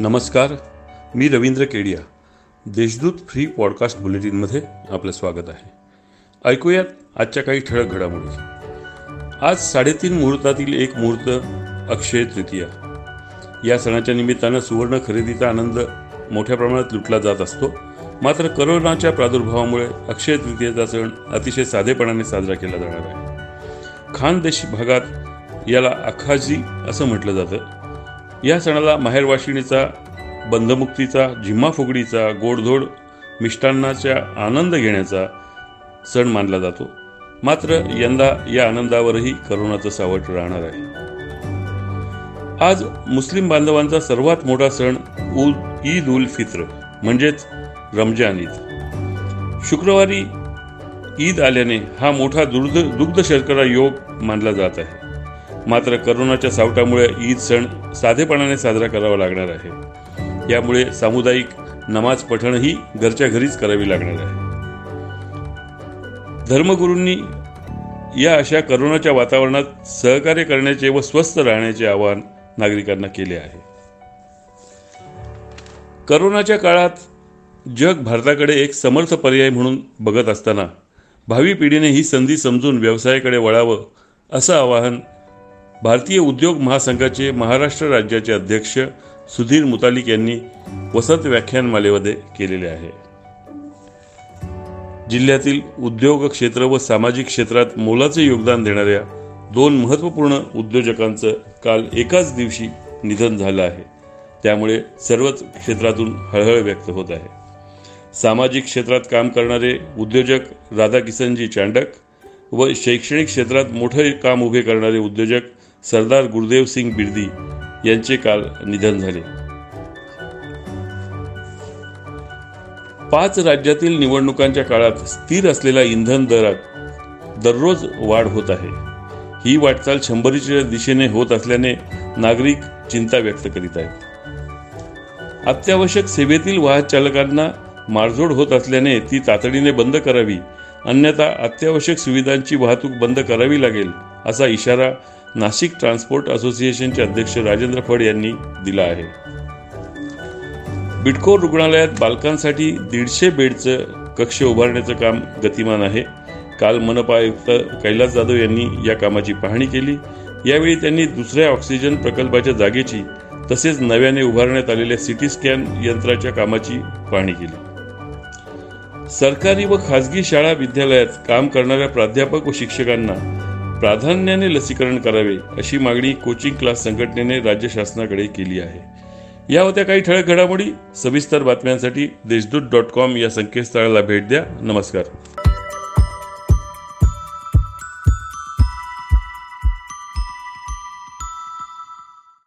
नमस्कार मी Ravindra Kedia. Deshdoot free podcast बुलेटिनमध्ये आपलं स्वागत आहे. ऐकूयात आजच्या काही ठळक घडामोडी. आज साडेतीन मुहूर्तातील एक मुहूर्त अक्षय तृतीया. या सणाच्या निमित्तानं सुवर्ण खरेदीचा आनंद मोठ्या प्रमाणात लुटला जात असतो. मात्र करोनाच्या प्रादुर्भावामुळे अक्षय तृतीयेचा सण अतिशय साधेपणाने साजरा केला जाणार आहे. खानदेशी भागात याला अखाजी असं म्हटलं जातं. या सणाला माहेरवाशिणीचा बंधमुक्तीचा झिम्मा फुगडीचा गोडधोड मिष्टान्नाचा आनंद घेण्याचा सण मानला जातो. मात्र यंदा या आनंदावरही करोनाचं सावट राहणार आहे. आज मुस्लिम बांधवांचा सर्वात मोठा सण उल ईद उल फित्र म्हणजेच रमजान ईद. शुक्रवारी ईद आल्याने हा मोठा दुर्द दुग्ध शर्करा योग मानला जात आहे. मात्र करोनाच्या सावटामुळे ईद सण साधेपणाने साजरा करावा लागणार आहे. यामुळे सामुदायिक नमाज पठणही घरच्या घरीच करावी लागणार आहे. धर्मगुरूंनी या अशा करोनाच्या वातावरणात सहकार्य करण्याचे व स्वस्थ राहण्याचे आवाहन नागरिकांना केले आहे. करोनाच्या काळात जग भारताकडे एक समर्थ पर्याय म्हणून बघत असताना भावी पिढीने ही संधी समजून व्यवसायाकडे वळावं असं आवाहन भारतीय उद्योग महासंघाचे महाराष्ट्र राज्याचे अध्यक्ष सुधीर मुतालिक यांनी वसंत व्याख्यानमालेमध्ये केलेले आहे. जिल्ह्यातील उद्योग क्षेत्र व सामाजिक क्षेत्रात मोलाचे योगदान देणाऱ्या दोन महत्त्वपूर्ण उद्योजकांचं काल एकाच दिवशी निधन झालं आहे. त्यामुळे सर्वच क्षेत्रातून हळहळ व्यक्त होत आहे. सामाजिक क्षेत्रात काम करणारे उद्योजक राधाकिसनजी चांडक व शैक्षणिक क्षेत्रात मोठे काम उभे करणारे उद्योजक सरदार गुरुदेव सिंग बिर्दी यांचे काल निधन झाले. पाच राज्यातील निवडणुकांच्या काळात स्थिर असलेल्या इंधन दरात दररोज वाढ होत आहे. ही वाटचाल शंभरीच्या दिशेने होत असल्याने नागरिक चिंता व्यक्त करीत आहेत. अत्यावश्यक सेवेतील वाहन चालकांना मारझोड होत असल्याने ती तातडीने बंद करावी अन्यथा अत्यावश्यक सुविधांची वाहतूक बंद करावी लागेल असा इशारा नाशिक ट्रान्सपोर्ट असोसिएशनचे अध्यक्ष राजेंद्र फड यांनी दिला आहे. बिटकोर रुग्णालयात बालकांसाठी दीडशे बेडचं कक्ष उभारण्याचं काम गतिमान आहे. काल मनपा आयुक्त कैलास जाधव यांनी या कामाची पाहणी केली. यावेळी त्यांनी दुसऱ्या ऑक्सिजन प्रकल्पाच्या जागेची तसेच नव्याने उभारण्यात आलेल्या सिटी स्कॅन यंत्राच्या कामाची पाहणी केली. सरकारी व खासगी शाळा विद्यालयात काम करणाऱ्या प्राध्यापक व शिक्षकांना प्राधान्याने लसीकरण करावे अशी मागणी कोचिंग क्लास संघटनेने राज्य शासनाकडे केली आहे. या होत्या काही ठळक घडामोडी सविस्तर बातम्यांसाठी देशदूत डॉट कॉम या संकेतस्थळाला भेट द्या. नमस्कार.